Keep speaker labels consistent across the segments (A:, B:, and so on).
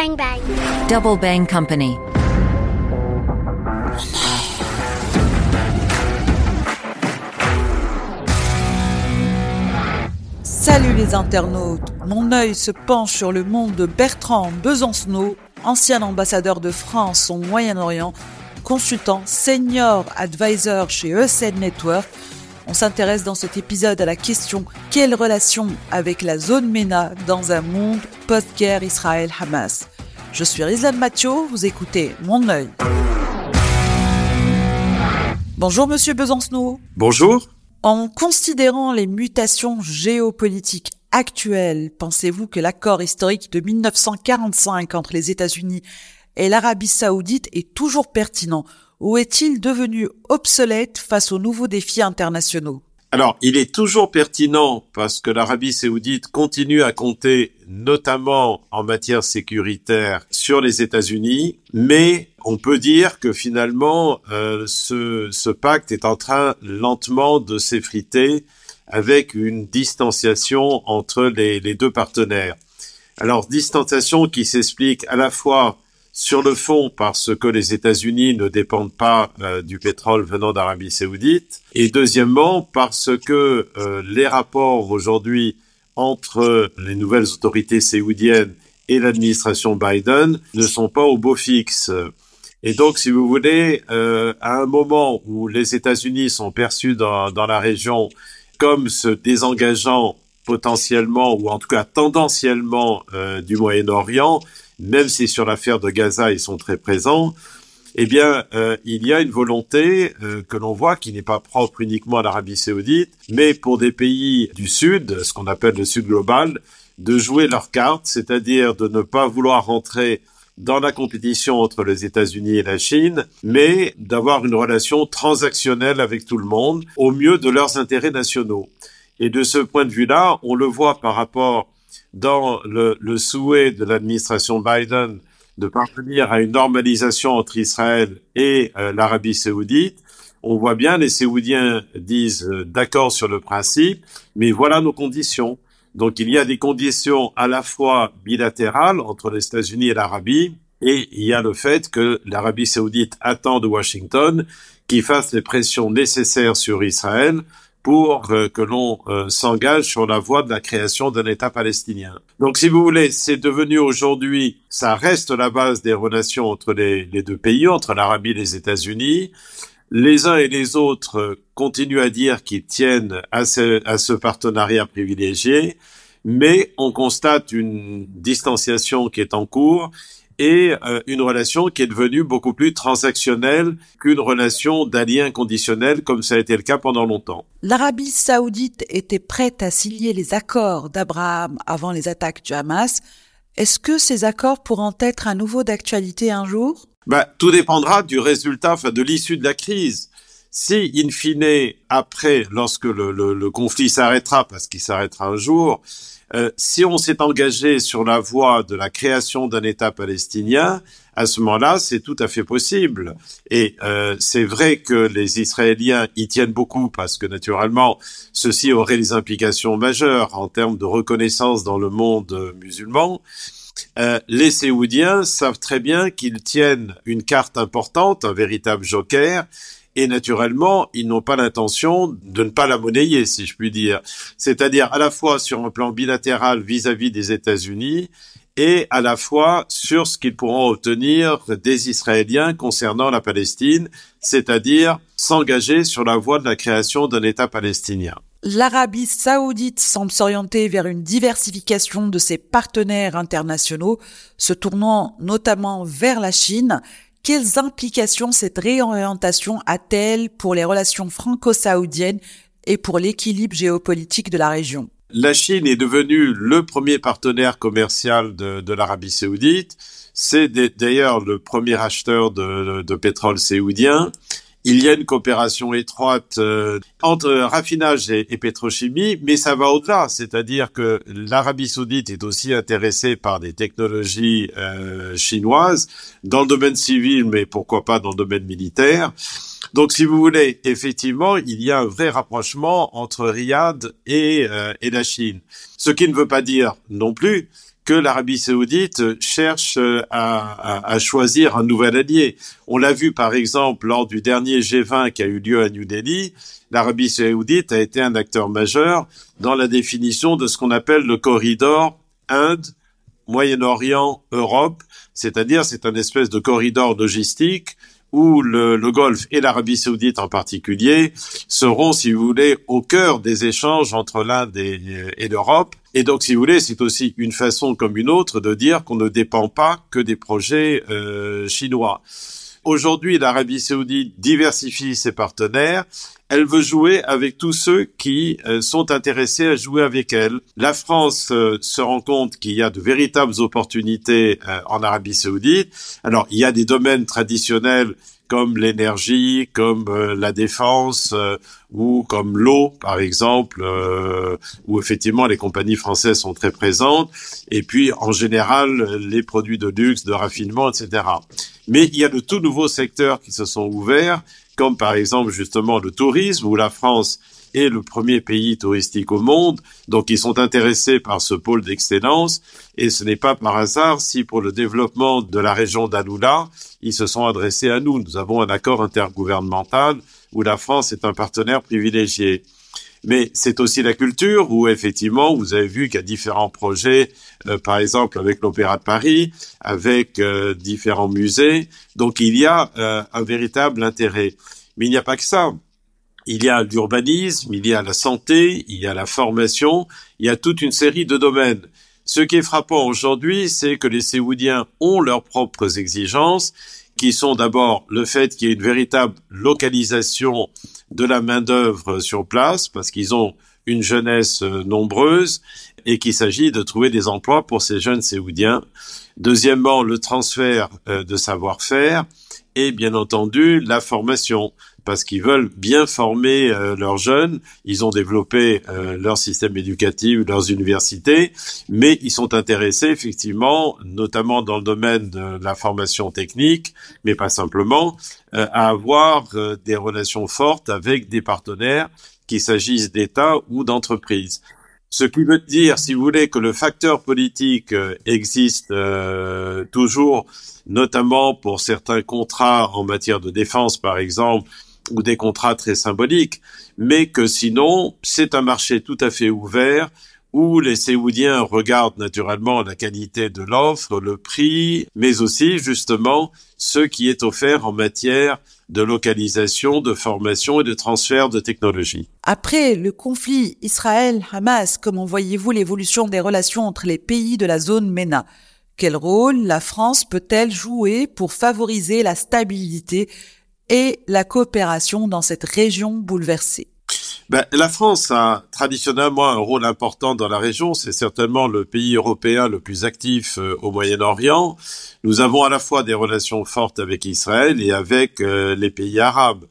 A: Bang bang.
B: Double Bang Company.
C: Salut les internautes, mon œil se penche sur le monde de Bertrand Besancenot, ancien ambassadeur de France au Moyen-Orient, consultant senior advisor chez ESN Network. On s'intéresse dans cet épisode à la question quelle relation avec la zone MENA dans un monde post-guerre Israël-Hamas? Je suis Rizlan Mathieu, vous écoutez Mon œil. Bonjour Monsieur Besancenot.
D: Bonjour.
C: En considérant les mutations géopolitiques actuelles, pensez-vous que l'accord historique de 1945 entre les États-Unis et l'Arabie saoudite est toujours pertinent ou est-il devenu obsolète face aux nouveaux défis internationaux?
D: Alors, il est toujours pertinent parce que l'Arabie saoudite continue à compter, notamment en matière sécuritaire, sur les États-Unis, mais on peut dire que finalement, euh, ce, ce, pacte est en train lentement de s'effriter avec une distanciation entre les, les deux partenaires. Alors, distanciation qui s'explique à la fois sur le fond parce que les États-Unis ne dépendent pas euh, du pétrole venant d'Arabie saoudite, et deuxièmement parce que euh, les rapports aujourd'hui entre les nouvelles autorités saoudiennes et l'administration Biden ne sont pas au beau fixe. Et donc, si vous voulez, euh, à un moment où les États-Unis sont perçus dans, dans la région comme se désengageant potentiellement, ou en tout cas tendanciellement, du Moyen-Orient, même si sur l'affaire de Gaza ils sont très présents, eh bien, euh, il y a une volonté euh, que l'on voit qui n'est pas propre uniquement à l'Arabie saoudite, mais pour des pays du Sud, ce qu'on appelle le Sud global, de jouer leur carte, c'est-à-dire de ne pas vouloir rentrer dans la compétition entre les États-Unis et la Chine, mais d'avoir une relation transactionnelle avec tout le monde, au mieux de leurs intérêts nationaux. Et de ce point de vue-là, on le voit par rapport dans le, le souhait de l'administration Biden de parvenir à une normalisation entre Israël et euh, l'Arabie saoudite, on voit bien les Saoudiens disent euh, d'accord sur le principe, mais voilà nos conditions. Donc il y a des conditions à la fois bilatérales entre les États-Unis et l'Arabie, et il y a le fait que l'Arabie saoudite attend de Washington qu'il fasse les pressions nécessaires sur Israël pour euh, que l'on euh, s'engage sur la voie de la création d'un État palestinien. Donc, si vous voulez, c'est devenu aujourd'hui, ça reste la base des relations entre les, deux pays, entre l'Arabie et les États-Unis. Les uns et les autres euh, continuent à dire qu'ils tiennent à ce partenariat privilégié, mais on constate une distanciation qui est en cours et euh, une relation qui est devenue beaucoup plus transactionnelle qu'une relation d'allié inconditionnel comme ça a été le cas pendant longtemps.
C: L'Arabie saoudite était prête à signer les accords d'Abraham avant les attaques du Hamas. Est-ce que ces accords pourront être à nouveau d'actualité un jour?
D: Bah, Tout dépendra du résultat, enfin, de l'issue de la crise. Si, in fine, après, lorsque le, le, le conflit s'arrêtera, parce qu'il s'arrêtera un jour, euh, si on s'est engagé sur la voie de la création d'un État palestinien, à ce moment-là, c'est tout à fait possible. Et euh, c'est vrai que les Israéliens y tiennent beaucoup parce que naturellement, ceci aurait des implications majeures en termes de reconnaissance dans le monde musulman. Euh, les Séoudiens savent très bien qu'ils tiennent une carte importante, un véritable joker, et naturellement, ils n'ont pas l'intention de ne pas la monnayer, si je puis dire. C'est-à-dire à la fois sur un plan bilatéral vis-à-vis des États-Unis et à la fois sur ce qu'ils pourront obtenir des Israéliens concernant la Palestine, c'est-à-dire s'engager sur la voie de la création d'un État palestinien.
C: L'Arabie saoudite semble s'orienter vers une diversification de ses partenaires internationaux, se tournant notamment vers la Chine. Quelles implications cette réorientation a-t-elle pour les relations franco-saoudiennes et pour l'équilibre géopolitique de la région?
D: La Chine est devenue le premier partenaire commercial de, l'Arabie saoudite. C'est d'ailleurs le premier acheteur de pétrole saoudien il y a une coopération étroite euh, entre raffinage et, pétrochimie, mais ça va au-delà, c'est-à-dire que l'Arabie saoudite est aussi intéressée par des technologies euh, chinoises dans le domaine civil, mais pourquoi pas dans le domaine militaire. Donc, si vous voulez, effectivement, il y a un vrai rapprochement entre Riyad et, euh, et la Chine. Ce qui ne veut pas dire non plus que l'Arabie saoudite cherche à, à, à, choisir un nouvel allié. On l'a vu par exemple lors du dernier G20 qui a eu lieu à New Delhi. L'Arabie saoudite a été un acteur majeur dans la définition de ce qu'on appelle le corridor Inde, Moyen-Orient, Europe, c'est-à-dire c'est un espèce de corridor logistique où le, le Golfe et l'Arabie saoudite en particulier seront, si vous voulez, au cœur des échanges entre l'Inde et, et l'Europe. Et donc, si vous voulez, c'est aussi une façon comme une autre de dire qu'on ne dépend pas que des projets euh, chinois. Aujourd'hui, l'Arabie saoudite diversifie ses partenaires. Elle veut jouer avec tous ceux qui euh, sont intéressés à jouer avec elle. La France euh, se rend compte qu'il y a de véritables opportunités euh, en Arabie saoudite. Alors, il y a des domaines traditionnels comme l'énergie, comme la défense ou comme l'eau, par exemple, où effectivement les compagnies françaises sont très présentes. Et puis, en général, les produits de luxe, de raffinement, etc. Mais il y a de tout nouveaux secteurs qui se sont ouverts, comme par exemple justement le tourisme, où la France est le premier pays touristique au monde, donc ils sont intéressés par ce pôle d'excellence, et ce n'est pas par hasard si pour le développement de la région d'Aloula, ils se sont adressés à nous. Nous avons un accord intergouvernemental où la France est un partenaire privilégié. Mais c'est aussi la culture où effectivement vous avez vu qu'il y a différents projets, euh, par exemple avec l'Opéra de Paris, avec euh, différents musées. Donc il y a euh, un véritable intérêt. Mais il n'y a pas que ça. Il y a l'urbanisme, il y a la santé, il y a la formation, il y a toute une série de domaines. Ce qui est frappant aujourd'hui, c'est que les Séoudiens ont leurs propres exigences qui sont d'abord le fait qu'il y ait une véritable localisation de la main-d'œuvre sur place, parce qu'ils ont une jeunesse euh, nombreuse et qu'il s'agit de trouver des emplois pour ces jeunes séoudiens. Deuxièmement, le transfert euh, de savoir-faire et bien entendu la formation parce qu'ils veulent bien former euh, leurs jeunes. Ils ont développé euh, leur système éducatif, leurs universités, mais ils sont intéressés effectivement, notamment dans le domaine de la formation technique, mais pas simplement, euh, à avoir des relations fortes avec des partenaires, qu'il s'agisse d'État ou d'entreprises. Ce qui veut dire, si vous voulez, que le facteur politique existe toujours, notamment pour certains contrats en matière de défense, par exemple, ou des contrats très symboliques, mais que sinon, c'est un marché tout à fait ouvert où les Séoudiens regardent naturellement la qualité de l'offre, le prix, mais aussi justement ce qui est offert en matière de localisation, de formation et de transfert de technologie.
C: Après le conflit Israël-Hamas, comment voyez-vous l'évolution des relations entre les pays de la zone MENA? Quel rôle la France peut-elle jouer pour favoriser la stabilité et la coopération dans cette région bouleversée
D: ben, la France a traditionnellement un rôle important dans la région. C'est certainement le pays européen le plus actif euh, au Moyen-Orient. Nous avons à la fois des relations fortes avec Israël et avec euh, les pays arabes.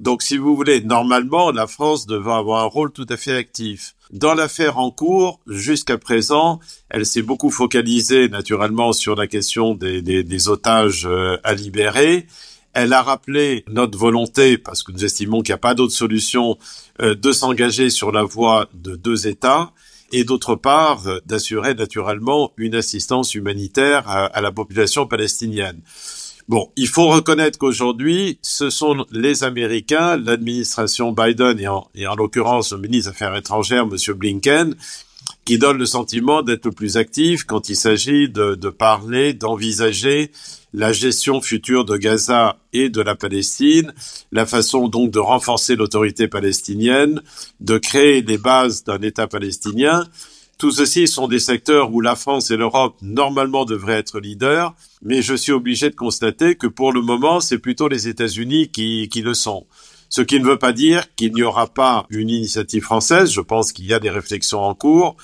D: Donc, si vous voulez, normalement, la France devrait avoir un rôle tout à fait actif. Dans l'affaire en cours, jusqu'à présent, elle s'est beaucoup focalisée naturellement sur la question des otages euh, à libérer elle a rappelé notre volonté, parce que nous estimons qu'il n'y a pas d'autre solution, euh, de s'engager sur la voie de deux États et d'autre part euh, d'assurer naturellement une assistance humanitaire à, la population palestinienne. Bon, il faut reconnaître qu'aujourd'hui, ce sont les Américains, l'administration Biden et en, et en l'occurrence le ministre des Affaires étrangères, M. Blinken, qui donnent le sentiment d'être le plus actifs quand il s'agit de, de parler, d'envisager la gestion future de Gaza et de la Palestine, la façon donc de renforcer l'autorité palestinienne, de créer les bases d'un État palestinien. Tout ceci sont des secteurs où la France et l'Europe normalement devraient être leaders, mais je suis obligé de constater que pour le moment, c'est plutôt les États-Unis qui, qui le sont. Ce qui ne veut pas dire qu'il n'y aura pas une initiative française. Je pense qu'il y a des réflexions en cours.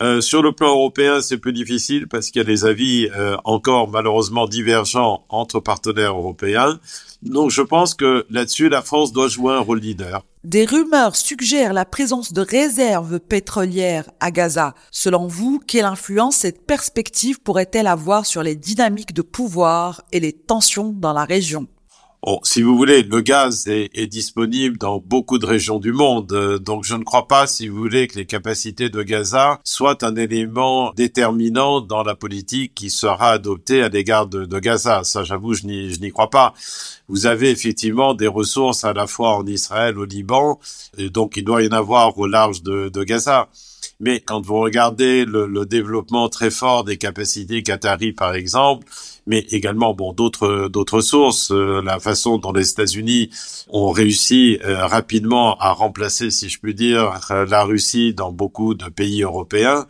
D: Euh, sur le plan européen, c'est plus difficile parce qu'il y a des avis euh, encore malheureusement divergents entre partenaires européens. Donc je pense que là-dessus, la France doit jouer un rôle leader.
C: Des rumeurs suggèrent la présence de réserves pétrolières à Gaza. Selon vous, quelle influence cette perspective pourrait-elle avoir sur les dynamiques de pouvoir et les tensions dans la région?
D: Bon, si vous voulez, le gaz est, disponible dans beaucoup de régions du monde, euh, donc je ne crois pas, si vous voulez, que les capacités de Gaza soient un élément déterminant dans la politique qui sera adoptée à l'égard de, Gaza. Ça, j'avoue, je n'y crois pas. Vous avez effectivement des ressources à la fois en Israël, au Liban, donc il doit y en avoir au large de Gaza. Mais quand vous regardez le, développement très fort des capacités qatari, par exemple, mais également bon d'autres d'autres sources, euh, la façon dont les États-Unis ont réussi euh, rapidement à remplacer, si je puis dire, euh, la Russie dans beaucoup de pays européens.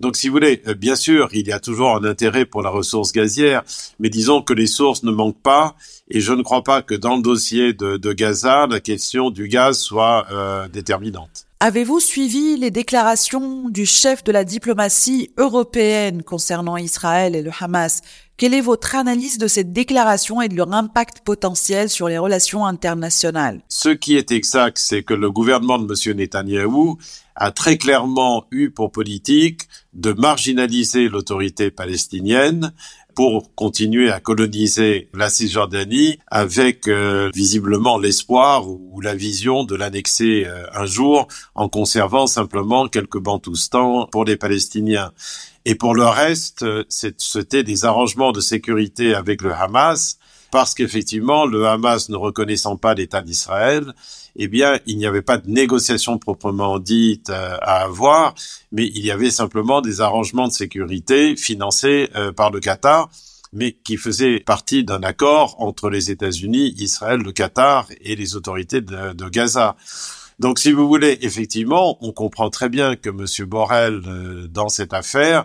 D: Donc, si vous voulez, bien sûr, il y a toujours un intérêt pour la ressource gazière, mais disons que les sources ne manquent pas, et je ne crois pas que dans le dossier de, de Gaza, la question du gaz soit déterminante.
C: Avez-vous suivi les déclarations du chef de la diplomatie européenne concernant Israël et le Hamas? Quelle est votre analyse de cette déclaration et de leur impact potentiel sur les relations internationales?
D: Ce qui est exact, c'est que le gouvernement de M. Netanyahou a très clairement eu pour politique de marginaliser l'autorité palestinienne pour continuer à coloniser la Cisjordanie avec euh, visiblement l'espoir ou la vision de l'annexer euh, un jour en conservant simplement quelques bantoustans pour les Palestiniens. Et pour le reste, euh, c'était des arrangements de sécurité avec le Hamas parce qu'effectivement, le Hamas ne reconnaissant pas l'État d'Israël, eh bien, il n'y avait pas de négociation proprement dite euh, à avoir, mais il y avait simplement des arrangements de sécurité financés euh, par le Qatar, mais qui faisaient partie d'un accord entre les États-Unis, Israël, le Qatar et les autorités de, de Gaza. Donc, si vous voulez, effectivement, on comprend très bien que M. Borrell, euh, dans cette affaire,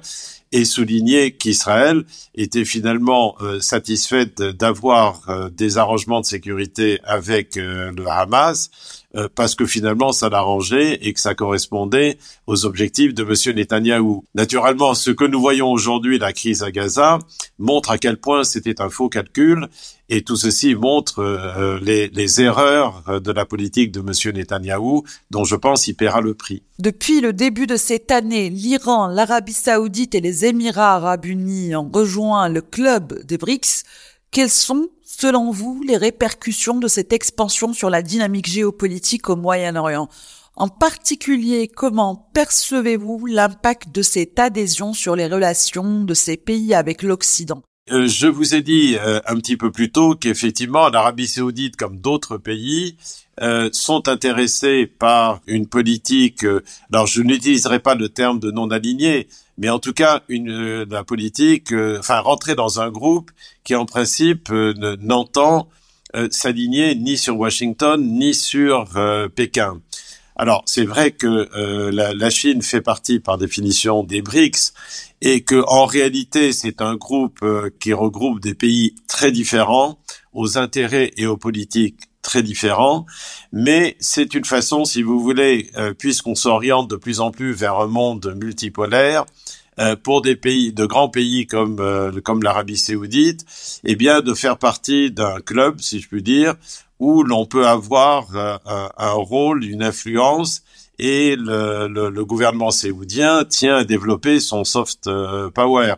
D: ait souligné qu'Israël était finalement euh, satisfait d'avoir euh, des arrangements de sécurité avec le Hamas, euh, parce que finalement ça l'arrangeait et que ça correspondait aux objectifs de M. Netanyahou. Naturellement, ce que nous voyons aujourd'hui, la crise à Gaza, montre à quel point c'était un faux calcul et tout ceci montre euh, les, les, erreurs euh, de la politique de M. Netanyahou, dont je pense il paiera le prix.
C: Depuis le début de cette année, l'Iran, l'Arabie saoudite et les Émirats arabes unis ont rejoint le club des BRICS. Quels sont selon vous, les répercussions de cette expansion sur la dynamique géopolitique au Moyen-Orient? En particulier, comment percevez-vous l'impact de cette adhésion sur les relations de ces pays avec l'Occident?
D: Je vous ai dit euh, un petit peu plus tôt qu'effectivement l'Arabie saoudite, comme d'autres pays, euh, sont intéressés par une politique. alors je n'utiliserai pas le terme de non aligné, mais en tout cas une la politique, enfin rentrer dans un groupe qui en principe n'entend s'aligner ni sur Washington ni sur Pékin. Alors, c'est vrai que euh, la, la, Chine fait partie par définition des BRICS et que en réalité, c'est un groupe euh, qui regroupe des pays très différents, aux intérêts et aux politiques très différents, mais c'est une façon, si vous voulez, euh, puisqu'on s'oriente de plus en plus vers un monde multipolaire, pour des pays, de grands pays comme comme l'Arabie Saoudite, eh bien de faire partie d'un club, si je puis dire, où l'on peut avoir euh, un, rôle, une influence, et le, le, gouvernement saoudien tient à développer son soft euh, power.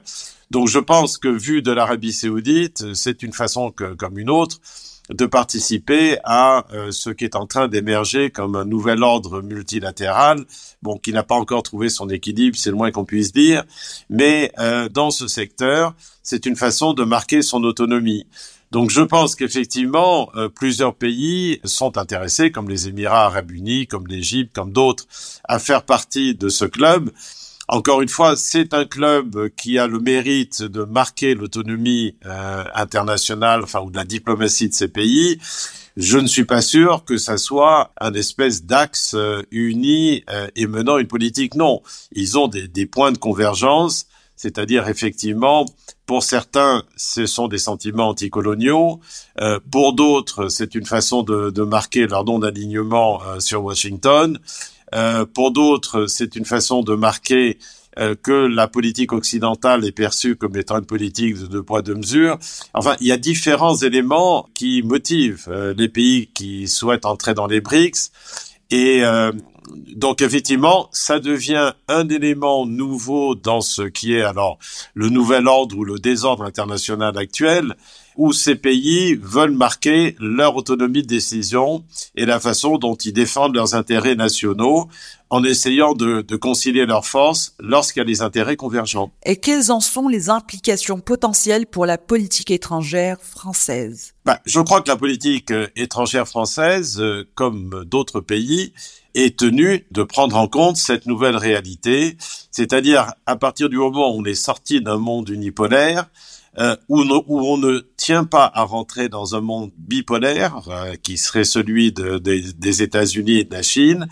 D: Donc je pense que vu de l'Arabie saoudite, c'est une façon que, comme une autre de participer à euh, ce qui est en train d'émerger comme un nouvel ordre multilatéral, bon, qui n'a pas encore trouvé son équilibre, c'est le moins qu'on puisse dire, mais dans ce secteur, c'est une façon de marquer son autonomie. Donc je pense qu'effectivement, euh, plusieurs pays sont intéressés, comme les Émirats arabes unis, comme l'Égypte, comme d'autres, à faire partie de ce club. Encore une fois, c'est un club qui a le mérite de marquer l'autonomie euh, internationale, enfin ou de la diplomatie de ces pays. Je ne suis pas sûr que ça soit un espèce d'axe euh, uni et menant une politique. Non, ils ont des, des points de convergence c'est-à-dire effectivement, pour certains, ce sont des sentiments anticoloniaux, euh, pour d'autres, c'est une façon de, marquer leur don d'alignement euh, sur Washington, euh, pour d'autres, c'est une façon de marquer euh, que la politique occidentale est perçue comme étant une politique de deux poids deux mesures. Enfin, il y a différents éléments qui motivent euh, les pays qui souhaitent entrer dans les BRICS. Et donc effectivement, ça devient un élément nouveau dans ce qui est alors le nouvel ordre ou le désordre international actuel, où ces pays veulent marquer leur autonomie de décision et la façon dont ils défendent leurs intérêts nationaux en essayant de, concilier leurs forces lorsqu'il y a des intérêts convergents.
C: Et quelles en sont les implications potentielles pour la politique étrangère française?
D: Bah, Je crois que la politique euh, étrangère française, euh, comme d'autres pays, est tenue de prendre en compte cette nouvelle réalité, c'est-à-dire à partir du moment où on est sorti d'un monde unipolaire, euh, où, on ne tient pas à rentrer dans un monde bipolaire, euh, qui serait celui des États-Unis et de la Chine,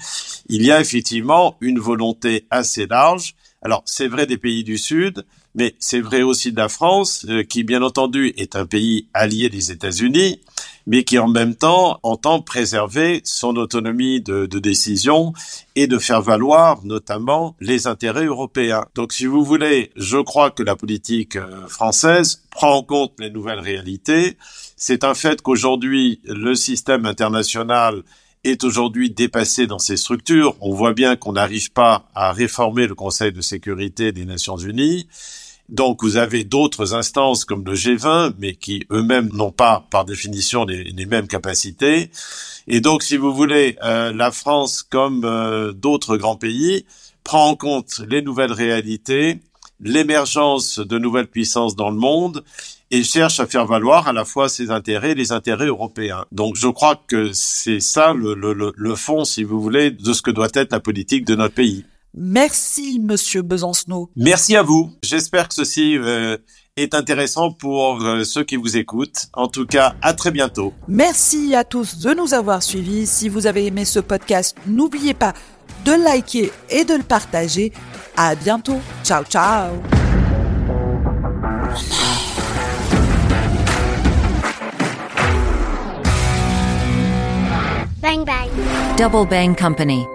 D: il y a effectivement une volonté assez large. Alors c'est vrai des pays du Sud, mais c'est vrai aussi de la France, euh, qui bien entendu est un pays allié des États-Unis, mais qui en même temps entend préserver son autonomie de, décision et de faire valoir notamment les intérêts européens. Donc si vous voulez, je crois que la politique euh, française prend en compte les nouvelles réalités. C'est un fait qu'aujourd'hui, le système international est aujourd'hui dépassé dans ses structures. On voit bien qu'on n'arrive pas à réformer le Conseil de sécurité des Nations Unies. Donc vous avez d'autres instances comme le G20, mais qui eux-mêmes n'ont pas par définition les, mêmes capacités. Et donc si vous voulez, euh, la France, comme euh, d'autres grands pays, prend en compte les nouvelles réalités, l'émergence de nouvelles puissances dans le monde et cherche à faire valoir à la fois ses intérêts et les intérêts européens. Donc je crois que c'est ça le, le, le fond, si vous voulez, de ce que doit être la politique de notre pays.
C: Merci, Monsieur Besancenot.
D: Merci à vous. J'espère que ceci euh, est intéressant pour euh, ceux qui vous écoutent. En tout cas, à très bientôt.
C: Merci à tous de nous avoir suivis. Si vous avez aimé ce podcast, n'oubliez pas de liker et de le partager. À bientôt. Ciao, ciao.
B: Bang bang. Double Bang Company.